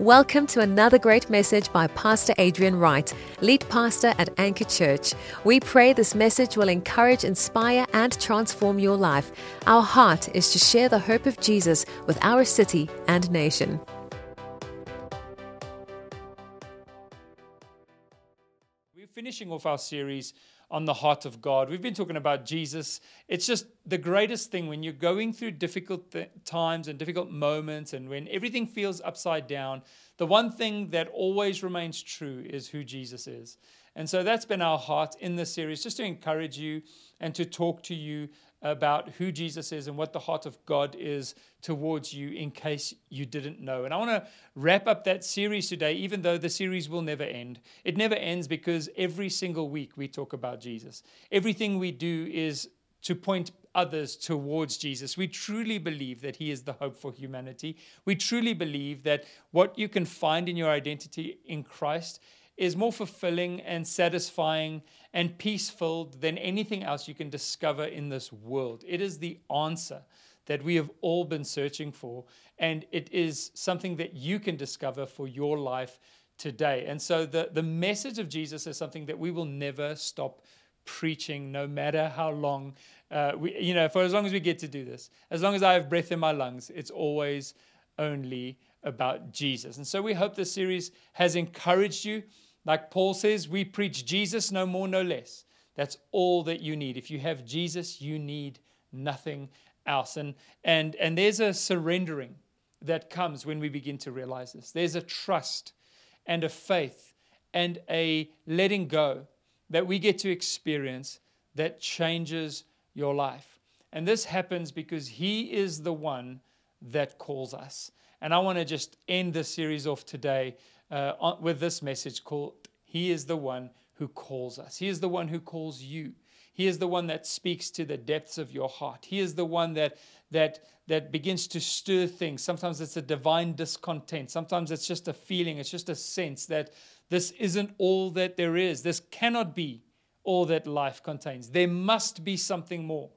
Welcome to another great message by Pastor Adrian Wright, lead pastor at Anchor Church. We pray this message will encourage, inspire, and transform your life. Our heart is to share the hope of Jesus with our city and nation. We're finishing off our series on the heart of God. We've been talking about Jesus. It's just the greatest thing when you're going through difficult th- times and difficult moments and when everything feels upside down. The one thing that always remains true is who Jesus is. And so that's been our heart in this series, just to encourage you and to talk to you about who Jesus is and what the heart of God is towards you in case you didn't know. And I want to wrap up that series today, even though the series will never end. It never ends because every single week we talk about Jesus. Everything we do is to point others towards Jesus. We truly believe that He is the hope for humanity. We truly believe that what you can find in your identity in Christ is more fulfilling and satisfying and peaceful than anything else you can discover in this world. It is the answer that we have all been searching for, and it is something that you can discover for your life today. And so the, the message of Jesus is something that we will never stop preaching, no matter how long, uh, we, you know, for as long as we get to do this. As long as I have breath in my lungs, it's always only about Jesus. And so we hope this series has encouraged you. Like Paul says, we preach Jesus, no more, no less. That's all that you need. If you have Jesus, you need nothing else. And, and, and there's a surrendering that comes when we begin to realize this. There's a trust and a faith and a letting go that we get to experience that changes your life. And this happens because He is the one that calls us. And I want to just end this series off today uh, with this message called He is the one who calls us. He is the one who calls you. He is the one that speaks to the depths of your heart. He is the one that that that begins to stir things. Sometimes it's a divine discontent. Sometimes it's just a feeling. It's just a sense that this isn't all that there is. This cannot be all that life contains. There must be something more.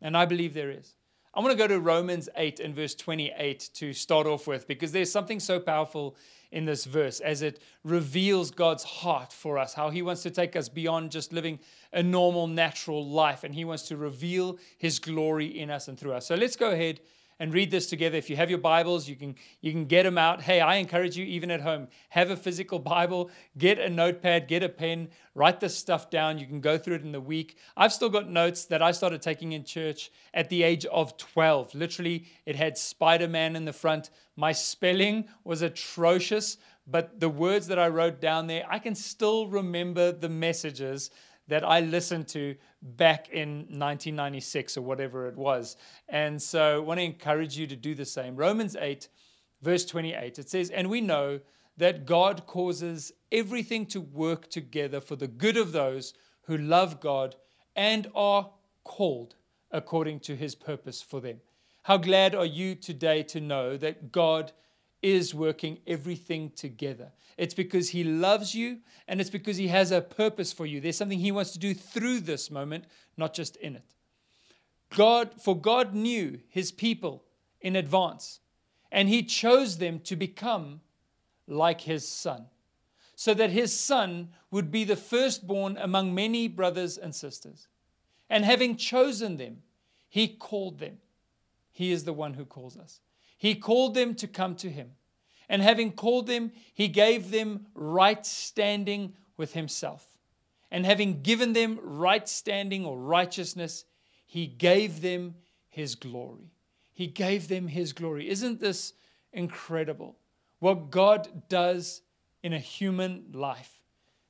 And I believe there is. I want to go to Romans 8 and verse 28 to start off with because there's something so powerful in this verse as it reveals God's heart for us, how He wants to take us beyond just living a normal, natural life, and He wants to reveal His glory in us and through us. So let's go ahead and read this together. If you have your Bibles, you can you can get them out. Hey, I encourage you even at home, have a physical Bible, get a notepad, get a pen, write this stuff down. You can go through it in the week. I've still got notes that I started taking in church at the age of 12. Literally, it had Spider-Man in the front. My spelling was atrocious, but the words that I wrote down there, I can still remember the messages that I listened to back in 1996 or whatever it was. And so I want to encourage you to do the same. Romans 8, verse 28, it says, And we know that God causes everything to work together for the good of those who love God and are called according to his purpose for them. How glad are you today to know that God is working everything together. It's because He loves you and it's because He has a purpose for you. There's something He wants to do through this moment, not just in it. God, for God knew His people in advance and He chose them to become like His Son, so that His Son would be the firstborn among many brothers and sisters. And having chosen them, He called them. He is the one who calls us. He called them to come to him. And having called them, he gave them right standing with himself. And having given them right standing or righteousness, he gave them his glory. He gave them his glory. Isn't this incredible? What God does in a human life.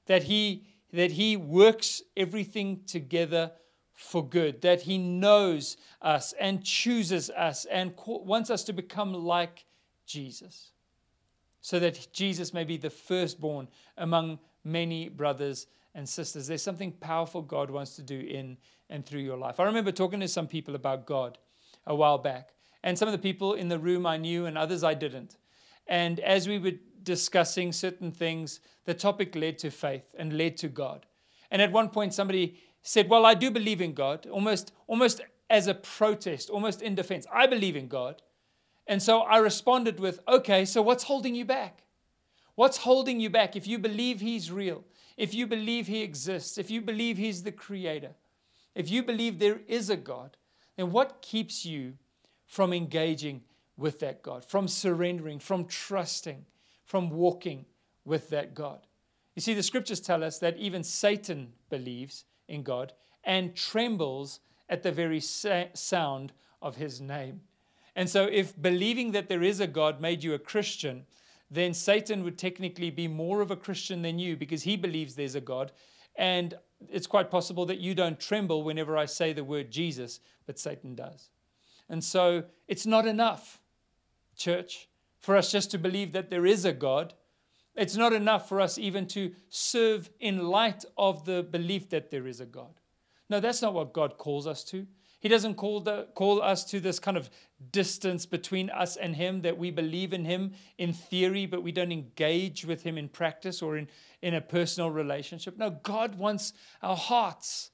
That he that he works everything together for good, that He knows us and chooses us and wants us to become like Jesus, so that Jesus may be the firstborn among many brothers and sisters. There's something powerful God wants to do in and through your life. I remember talking to some people about God a while back, and some of the people in the room I knew and others I didn't. And as we were discussing certain things, the topic led to faith and led to God. And at one point, somebody said, Well, I do believe in God, almost, almost as a protest, almost in defense. I believe in God. And so I responded with, okay, so what's holding you back? What's holding you back if you believe He's real, if you believe He exists, if you believe He's the Creator, if you believe there is a God, then what keeps you from engaging with that God, from surrendering, from trusting, from walking with that God? You see, the scriptures tell us that even Satan believes in God and trembles at the very sound of his name. And so, if believing that there is a God made you a Christian, then Satan would technically be more of a Christian than you because he believes there's a God. And it's quite possible that you don't tremble whenever I say the word Jesus, but Satan does. And so, it's not enough, church, for us just to believe that there is a God. It's not enough for us even to serve in light of the belief that there is a God. No, that's not what God calls us to. He doesn't call, the, call us to this kind of distance between us and Him that we believe in Him in theory, but we don't engage with Him in practice or in, in a personal relationship. No, God wants our hearts.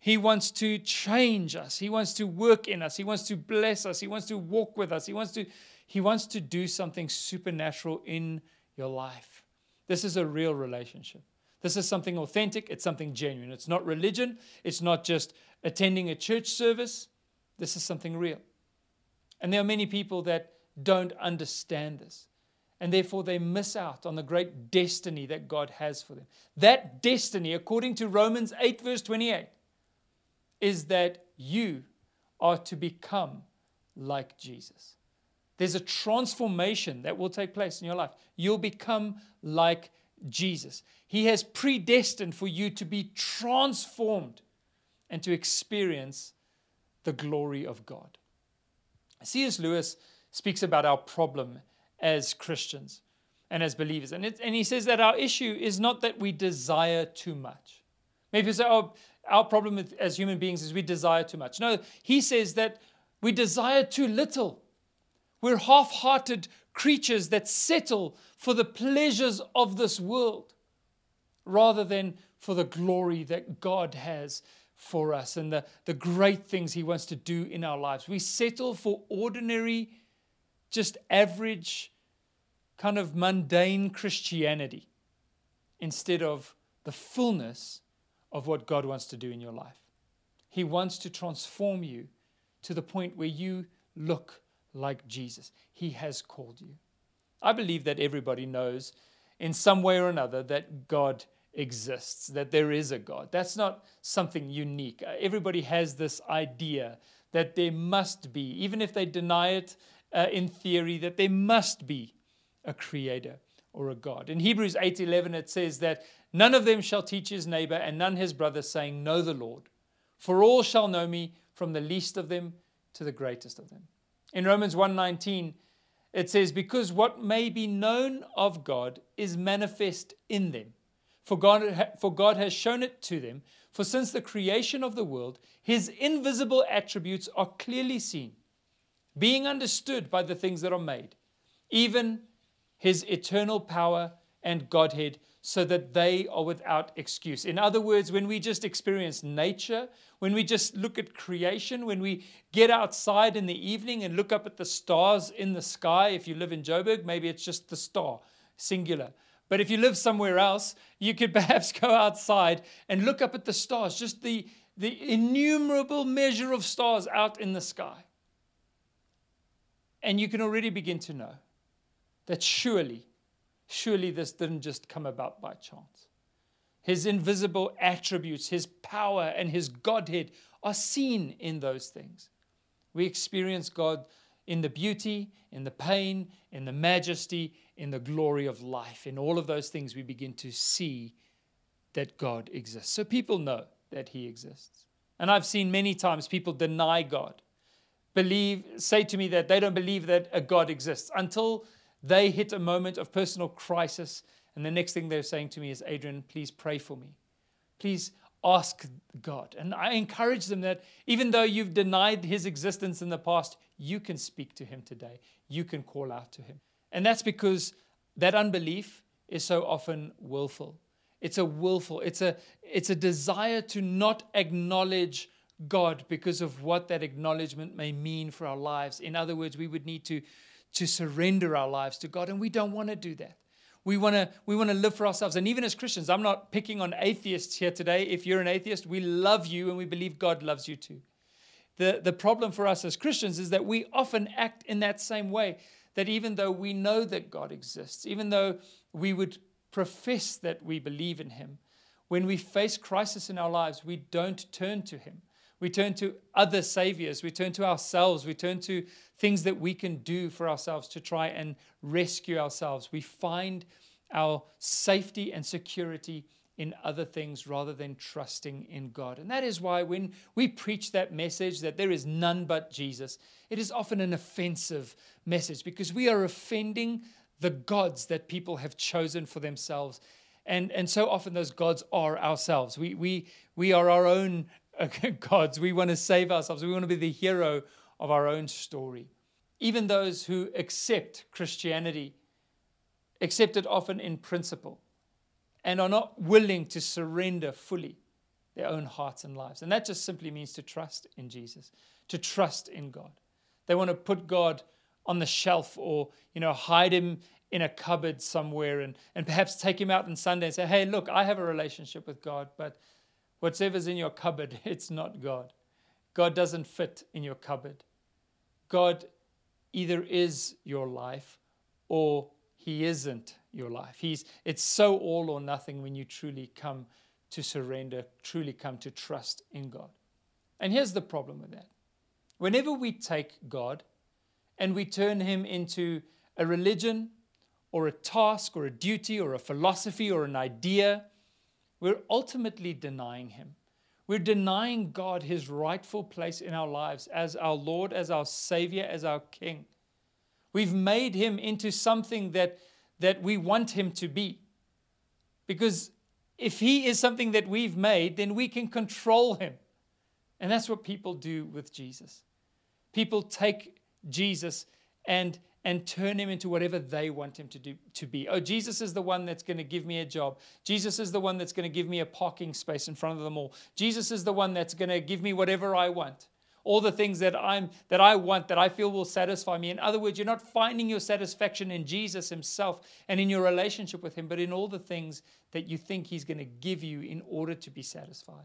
He wants to change us. He wants to work in us. He wants to bless us. He wants to walk with us. He wants to, he wants to do something supernatural in your life. This is a real relationship. This is something authentic, it's something genuine. It's not religion, it's not just attending a church service. This is something real. And there are many people that don't understand this. And therefore, they miss out on the great destiny that God has for them. That destiny, according to Romans 8, verse 28, is that you are to become like Jesus. There's a transformation that will take place in your life. You'll become like Jesus. He has predestined for you to be transformed and to experience the glory of God. C.S. Lewis speaks about our problem as Christians and as believers. And, it, and he says that our issue is not that we desire too much. Maybe you say, oh, our problem as human beings is we desire too much. No, he says that we desire too little. We're half hearted creatures that settle for the pleasures of this world rather than for the glory that God has for us and the, the great things He wants to do in our lives. We settle for ordinary, just average, kind of mundane Christianity instead of the fullness of what God wants to do in your life. He wants to transform you to the point where you look like Jesus. He has called you. I believe that everybody knows in some way or another that God exists, that there is a God. That's not something unique. Uh, everybody has this idea that there must be, even if they deny it uh, in theory, that there must be a creator or a God. In Hebrews 8:11 it says that none of them shall teach his neighbor and none his brother saying know the Lord, for all shall know me from the least of them to the greatest of them. In Romans 1:19 it says because what may be known of God is manifest in them for God, for God has shown it to them. For since the creation of the world, his invisible attributes are clearly seen, being understood by the things that are made, even his eternal power and Godhead, so that they are without excuse. In other words, when we just experience nature, when we just look at creation, when we get outside in the evening and look up at the stars in the sky, if you live in Joburg, maybe it's just the star, singular. But if you live somewhere else, you could perhaps go outside and look up at the stars, just the, the innumerable measure of stars out in the sky. And you can already begin to know that surely, surely this didn't just come about by chance. His invisible attributes, his power, and his Godhead are seen in those things. We experience God in the beauty, in the pain, in the majesty, in the glory of life. In all of those things, we begin to see that God exists. So people know that He exists. And I've seen many times people deny God, believe, say to me that they don't believe that a God exists until they hit a moment of personal crisis. And the next thing they're saying to me is, Adrian, please pray for me. Please ask God. And I encourage them that even though you've denied his existence in the past, you can speak to him today. You can call out to him. And that's because that unbelief is so often willful. It's a willful, it's a, it's a desire to not acknowledge God because of what that acknowledgement may mean for our lives. In other words, we would need to, to surrender our lives to God, and we don't want to do that. We want to we want to live for ourselves. And even as Christians, I'm not picking on atheists here today. If you're an atheist, we love you and we believe God loves you too. The, the problem for us as Christians is that we often act in that same way. That even though we know that God exists, even though we would profess that we believe in Him, when we face crisis in our lives, we don't turn to Him. We turn to other saviors. We turn to ourselves. We turn to things that we can do for ourselves to try and rescue ourselves. We find our safety and security in other things rather than trusting in God. And that is why when we preach that message that there is none but Jesus, it is often an offensive message because we are offending the gods that people have chosen for themselves. And, and so often those gods are ourselves. We, we, we are our own gods. We want to save ourselves. We want to be the hero of our own story. Even those who accept Christianity accept it often in principle and are not willing to surrender fully their own hearts and lives. And that just simply means to trust in Jesus, to trust in God. They want to put God on the shelf or, you know, hide him in a cupboard somewhere and, and perhaps take him out on Sunday and say, hey, look, I have a relationship with God, but whatever's in your cupboard, it's not God. God doesn't fit in your cupboard. God either is your life or he isn't your life. He's, it's so all or nothing when you truly come to surrender, truly come to trust in God. And here's the problem with that. Whenever we take God and we turn him into a religion or a task or a duty or a philosophy or an idea, we're ultimately denying him. We're denying God his rightful place in our lives as our Lord, as our Savior, as our King. We've made him into something that, that we want him to be. Because if he is something that we've made, then we can control him. And that's what people do with Jesus. People take Jesus and and turn him into whatever they want him to do to be. Oh, Jesus is the one that's going to give me a job. Jesus is the one that's going to give me a parking space in front of the mall. Jesus is the one that's going to give me whatever I want all the things that I'm that I want that I feel will satisfy me. In other words, you're not finding your satisfaction in Jesus himself and in your relationship with him, but in all the things that you think he's going to give you in order to be satisfied.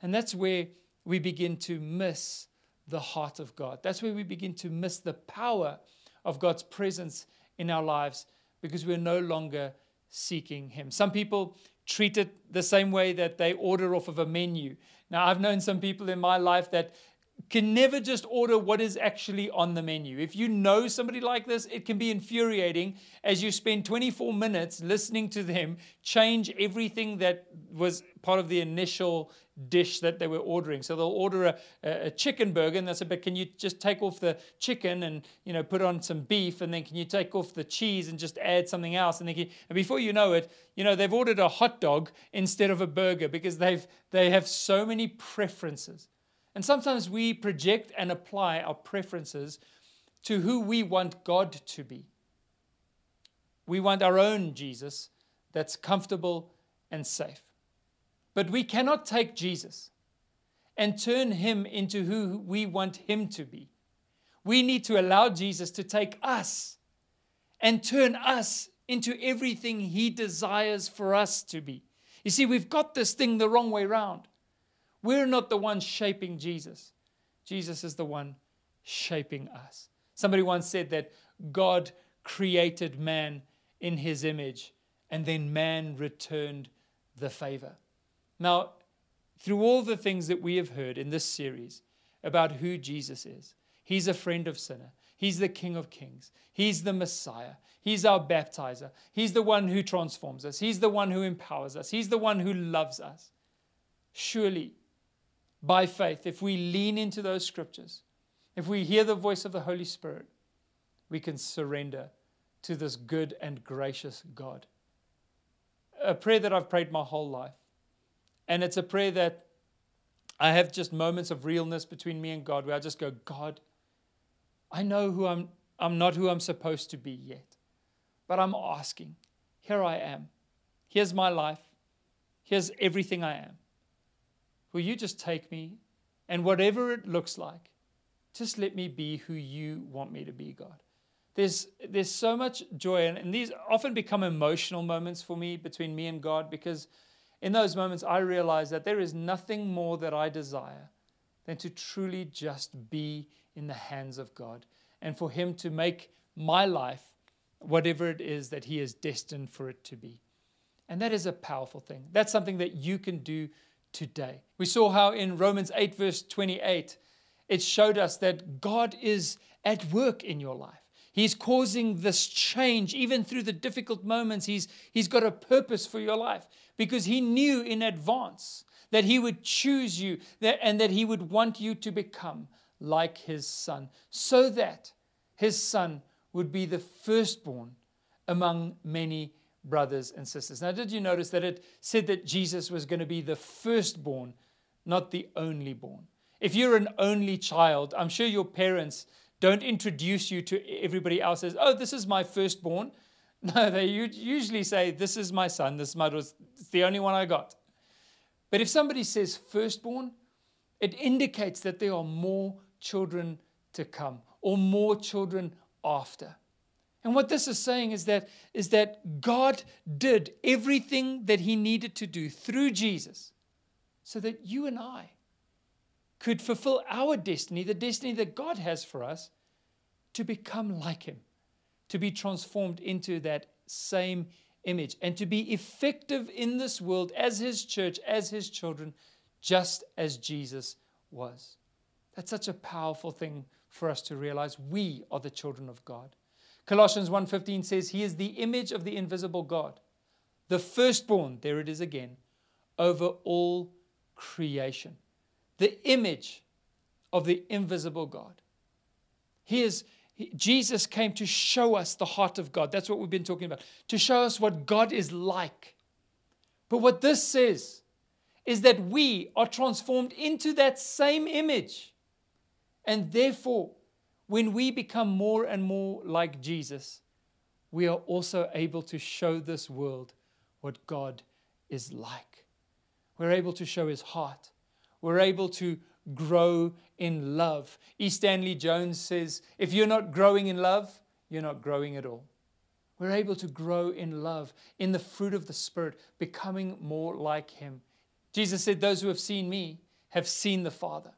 And that's where we begin to miss the heart of God. That's where we begin to miss the power of God's presence in our lives because we're no longer seeking Him. Some people treat it the same way that they order off of a menu. Now, I've known some people in my life that can never just order what is actually on the menu. If you know somebody like this, it can be infuriating as you spend 24 minutes listening to them change everything that was part of the initial dish that they were ordering. So they'll order a, a chicken burger and they'll say, but can you just take off the chicken and you know put on some beef and then can you take off the cheese and just add something else? And, they can, and before you know it, you know they've ordered a hot dog instead of a burger because they've they have so many preferences. And sometimes we project and apply our preferences to who we want God to be. We want our own Jesus that's comfortable and safe. But we cannot take Jesus and turn him into who we want him to be. We need to allow Jesus to take us and turn us into everything he desires for us to be. You see, we've got this thing the wrong way around. We're not the ones shaping Jesus, Jesus is the one shaping us. Somebody once said that God created man in his image, and then man returned the favor. Now, through all the things that we have heard in this series about who Jesus is, he's a friend of sinner. He's the King of Kings. He's the Messiah. He's our baptizer. He's the one who transforms us. He's the one who empowers us. He's the one who loves us. Surely by faith, if we lean into those scriptures, if we hear the voice of the Holy Spirit, we can surrender to this good and gracious God. A prayer that I've prayed my whole life. And it's a prayer that I have just moments of realness between me and God where I just go, God, I know who I'm, I'm not who I'm supposed to be yet, but I'm asking. Here I am. Here's my life. Here's everything I am. Will you just take me and whatever it looks like, just let me be who you want me to be, God. there's there's so much joy and, and these often become emotional moments for me between me and God because in those moments I realize that there is nothing more that I desire than to truly just be in the hands of God and for him to make my life whatever it is that he is destined for it to be. And that is a powerful thing. That's something that you can do today. We saw how in Romans 8 verse 28 it showed us that God is at work in your life. He's causing this change even through the difficult moments. He's, he's got a purpose for your life because He knew in advance that He would choose you and that He would want you to become like His Son so that His Son would be the firstborn among many brothers and sisters. Now, did you notice that it said that Jesus was going to be the firstborn, not the only born? If you're an only child, I'm sure your parents don't introduce you to everybody else as, oh, this is my firstborn. No, they usually say, this is my son, this is my daughter, it's the only one I got. But if somebody says firstborn, it indicates that there are more children to come or more children after. And what this is saying is that, is that God did everything that he needed to do through Jesus so that you and I could fulfill our destiny, the destiny that God has for us, to become like Him, to be transformed into that same image, and to be effective in this world as His church, as His children, just as Jesus was. That's such a powerful thing for us to realize. We are the children of God. Colossians 1:15 says he is the image of the invisible God, the firstborn, there it is again, over all creation the image of the invisible God. He is, Jesus came to show us the heart of God. That's what we've been talking about, to show us what God is like. But what this says is that we are transformed into that same image. And therefore, when we become more and more like Jesus, we are also able to show this world what God is like. We're able to show his heart we're able to grow in love. E. Stanley Jones says, if you're not growing in love, you're not growing at all. We're able to grow in love, in the fruit of the Spirit, becoming more like Him. Jesus said, Those who have seen me have seen the Father.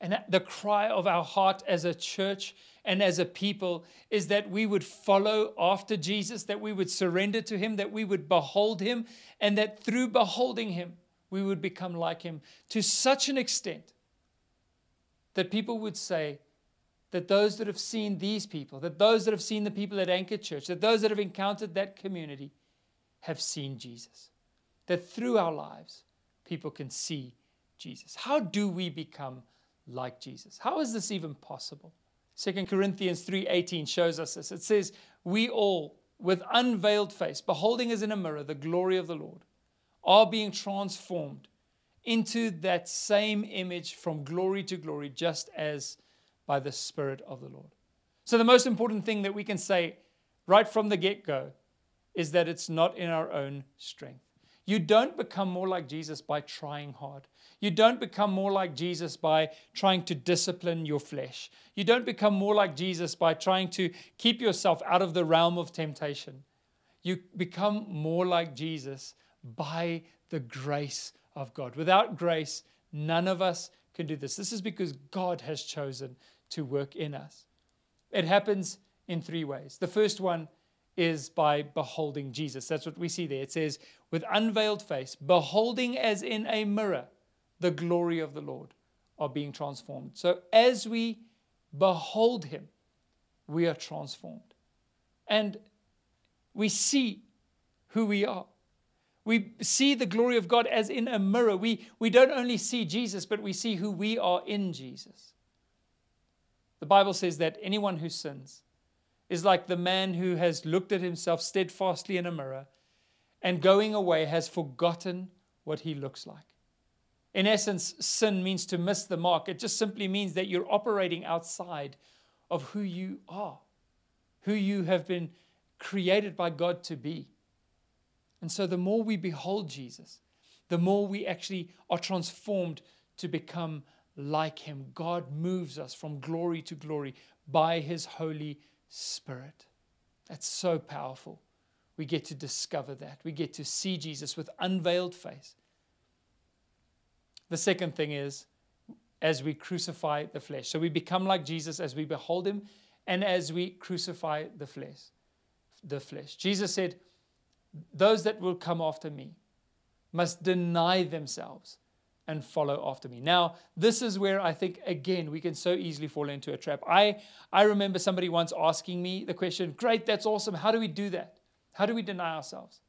And the cry of our heart as a church and as a people is that we would follow after Jesus, that we would surrender to Him, that we would behold Him, and that through beholding Him, we would become like him to such an extent that people would say that those that have seen these people, that those that have seen the people at Anchor Church, that those that have encountered that community have seen Jesus. That through our lives, people can see Jesus. How do we become like Jesus? How is this even possible? 2 Corinthians 3:18 shows us this. It says, "We all with unveiled face, beholding as in a mirror the glory of the Lord, are being transformed into that same image from glory to glory, just as by the Spirit of the Lord. So, the most important thing that we can say right from the get go is that it's not in our own strength. You don't become more like Jesus by trying hard. You don't become more like Jesus by trying to discipline your flesh. You don't become more like Jesus by trying to keep yourself out of the realm of temptation. You become more like Jesus by the grace of God. Without grace, none of us can do this. This is because God has chosen to work in us. It happens in three ways. The first one is by beholding Jesus. That's what we see there. It says, with unveiled face, beholding as in a mirror the glory of the Lord, are being transformed. So as we behold him, we are transformed. And we see who we are. We see the glory of God as in a mirror. We, we don't only see Jesus, but we see who we are in Jesus. The Bible says that anyone who sins is like the man who has looked at himself steadfastly in a mirror and going away has forgotten what he looks like. In essence, sin means to miss the mark. It just simply means that you're operating outside of who you are, who you have been created by God to be. And so the more we behold Jesus, the more we actually are transformed to become like him. God moves us from glory to glory by his Holy Spirit. That's so powerful. We get to discover that. We get to see Jesus with unveiled face. The second thing is as we crucify the flesh. So we become like Jesus as we behold him and as we crucify the flesh. The flesh. Jesus said, Those that will come after me must deny themselves and follow after me. Now, this is where I think, again, we can so easily fall into a trap. I, I remember somebody once asking me the question, Great, that's awesome. How do we do that? How do we deny ourselves?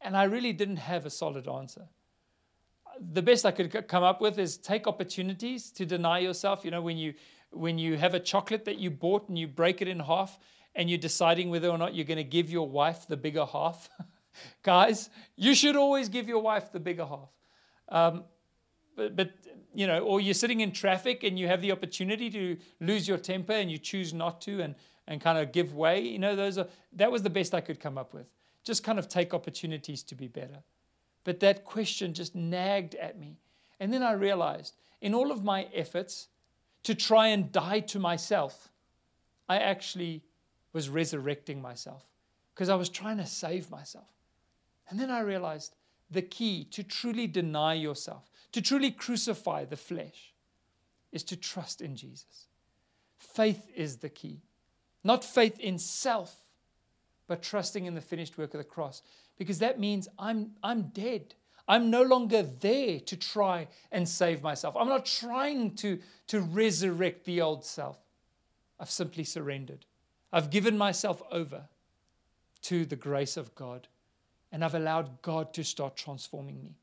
And I really didn't have a solid answer. The best I could come up with is take opportunities to deny yourself. You know, when you when you have a chocolate that you bought and you break it in half and you're deciding whether or not you're going to give your wife the bigger half. Guys, you should always give your wife the bigger half. Um, but, but, you know, or you're sitting in traffic and you have the opportunity to lose your temper and you choose not to and, and kind of give way. You know, those are, that was the best I could come up with. Just kind of take opportunities to be better. But that question just nagged at me. And then I realized in all of my efforts to try and die to myself, I actually was resurrecting myself because I was trying to save myself. And then I realized the key to truly deny yourself, to truly crucify the flesh, is to trust in Jesus. Faith is the key. Not faith in self, but trusting in the finished work of the cross. Because that means I'm, I'm dead. I'm no longer there to try and save myself. I'm not trying to, to resurrect the old self. I've simply surrendered. I've given myself over to the grace of God and I've allowed God to start transforming me.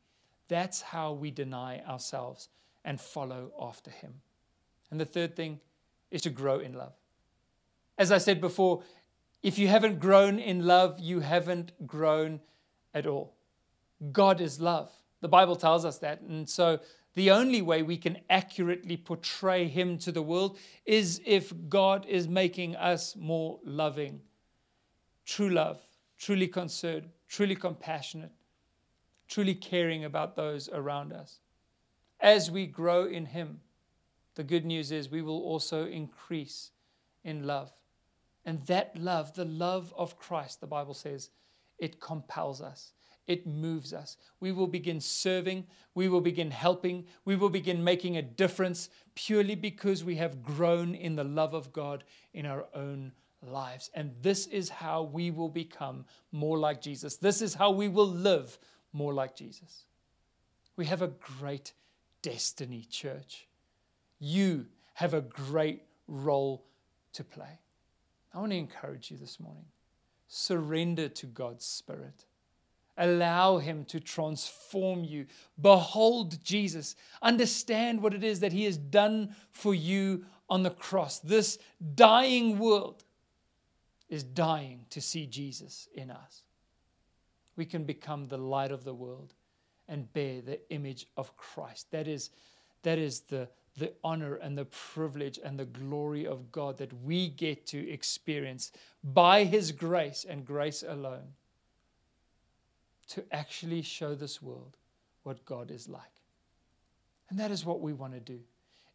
That's how we deny ourselves and follow after Him. And the third thing is to grow in love. As I said before, if you haven't grown in love, you haven't grown at all. God is love. The Bible tells us that. And so the only way we can accurately portray Him to the world is if God is making us more loving. True love, truly concerned, truly compassionate, truly caring about those around us. As we grow in Him, the good news is we will also increase in love. And that love, the love of Christ, the Bible says, it compels us. It moves us. We will begin serving. We will begin helping. We will begin making a difference purely because we have grown in the love of God in our own lives. And this is how we will become more like Jesus. This is how we will live more like Jesus. We have a great destiny, church. You have a great role to play. I want to encourage you this morning. Surrender to God's Spirit. Allow Him to transform you. Behold Jesus. Understand what it is that He has done for you on the cross. This dying world is dying to see Jesus in us. We can become the light of the world and bear the image of Christ. That is, that is the, the honor and the privilege and the glory of God that we get to experience by His grace and grace alone to actually show this world what God is like. And that is what we want to do,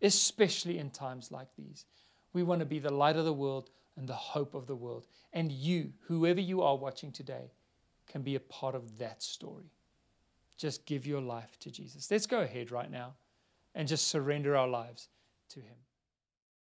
especially in times like these. We want to be the light of the world and the hope of the world. And you, whoever you are watching today, can be a part of that story. Just give your life to Jesus. Let's go ahead right now and just surrender our lives to Him.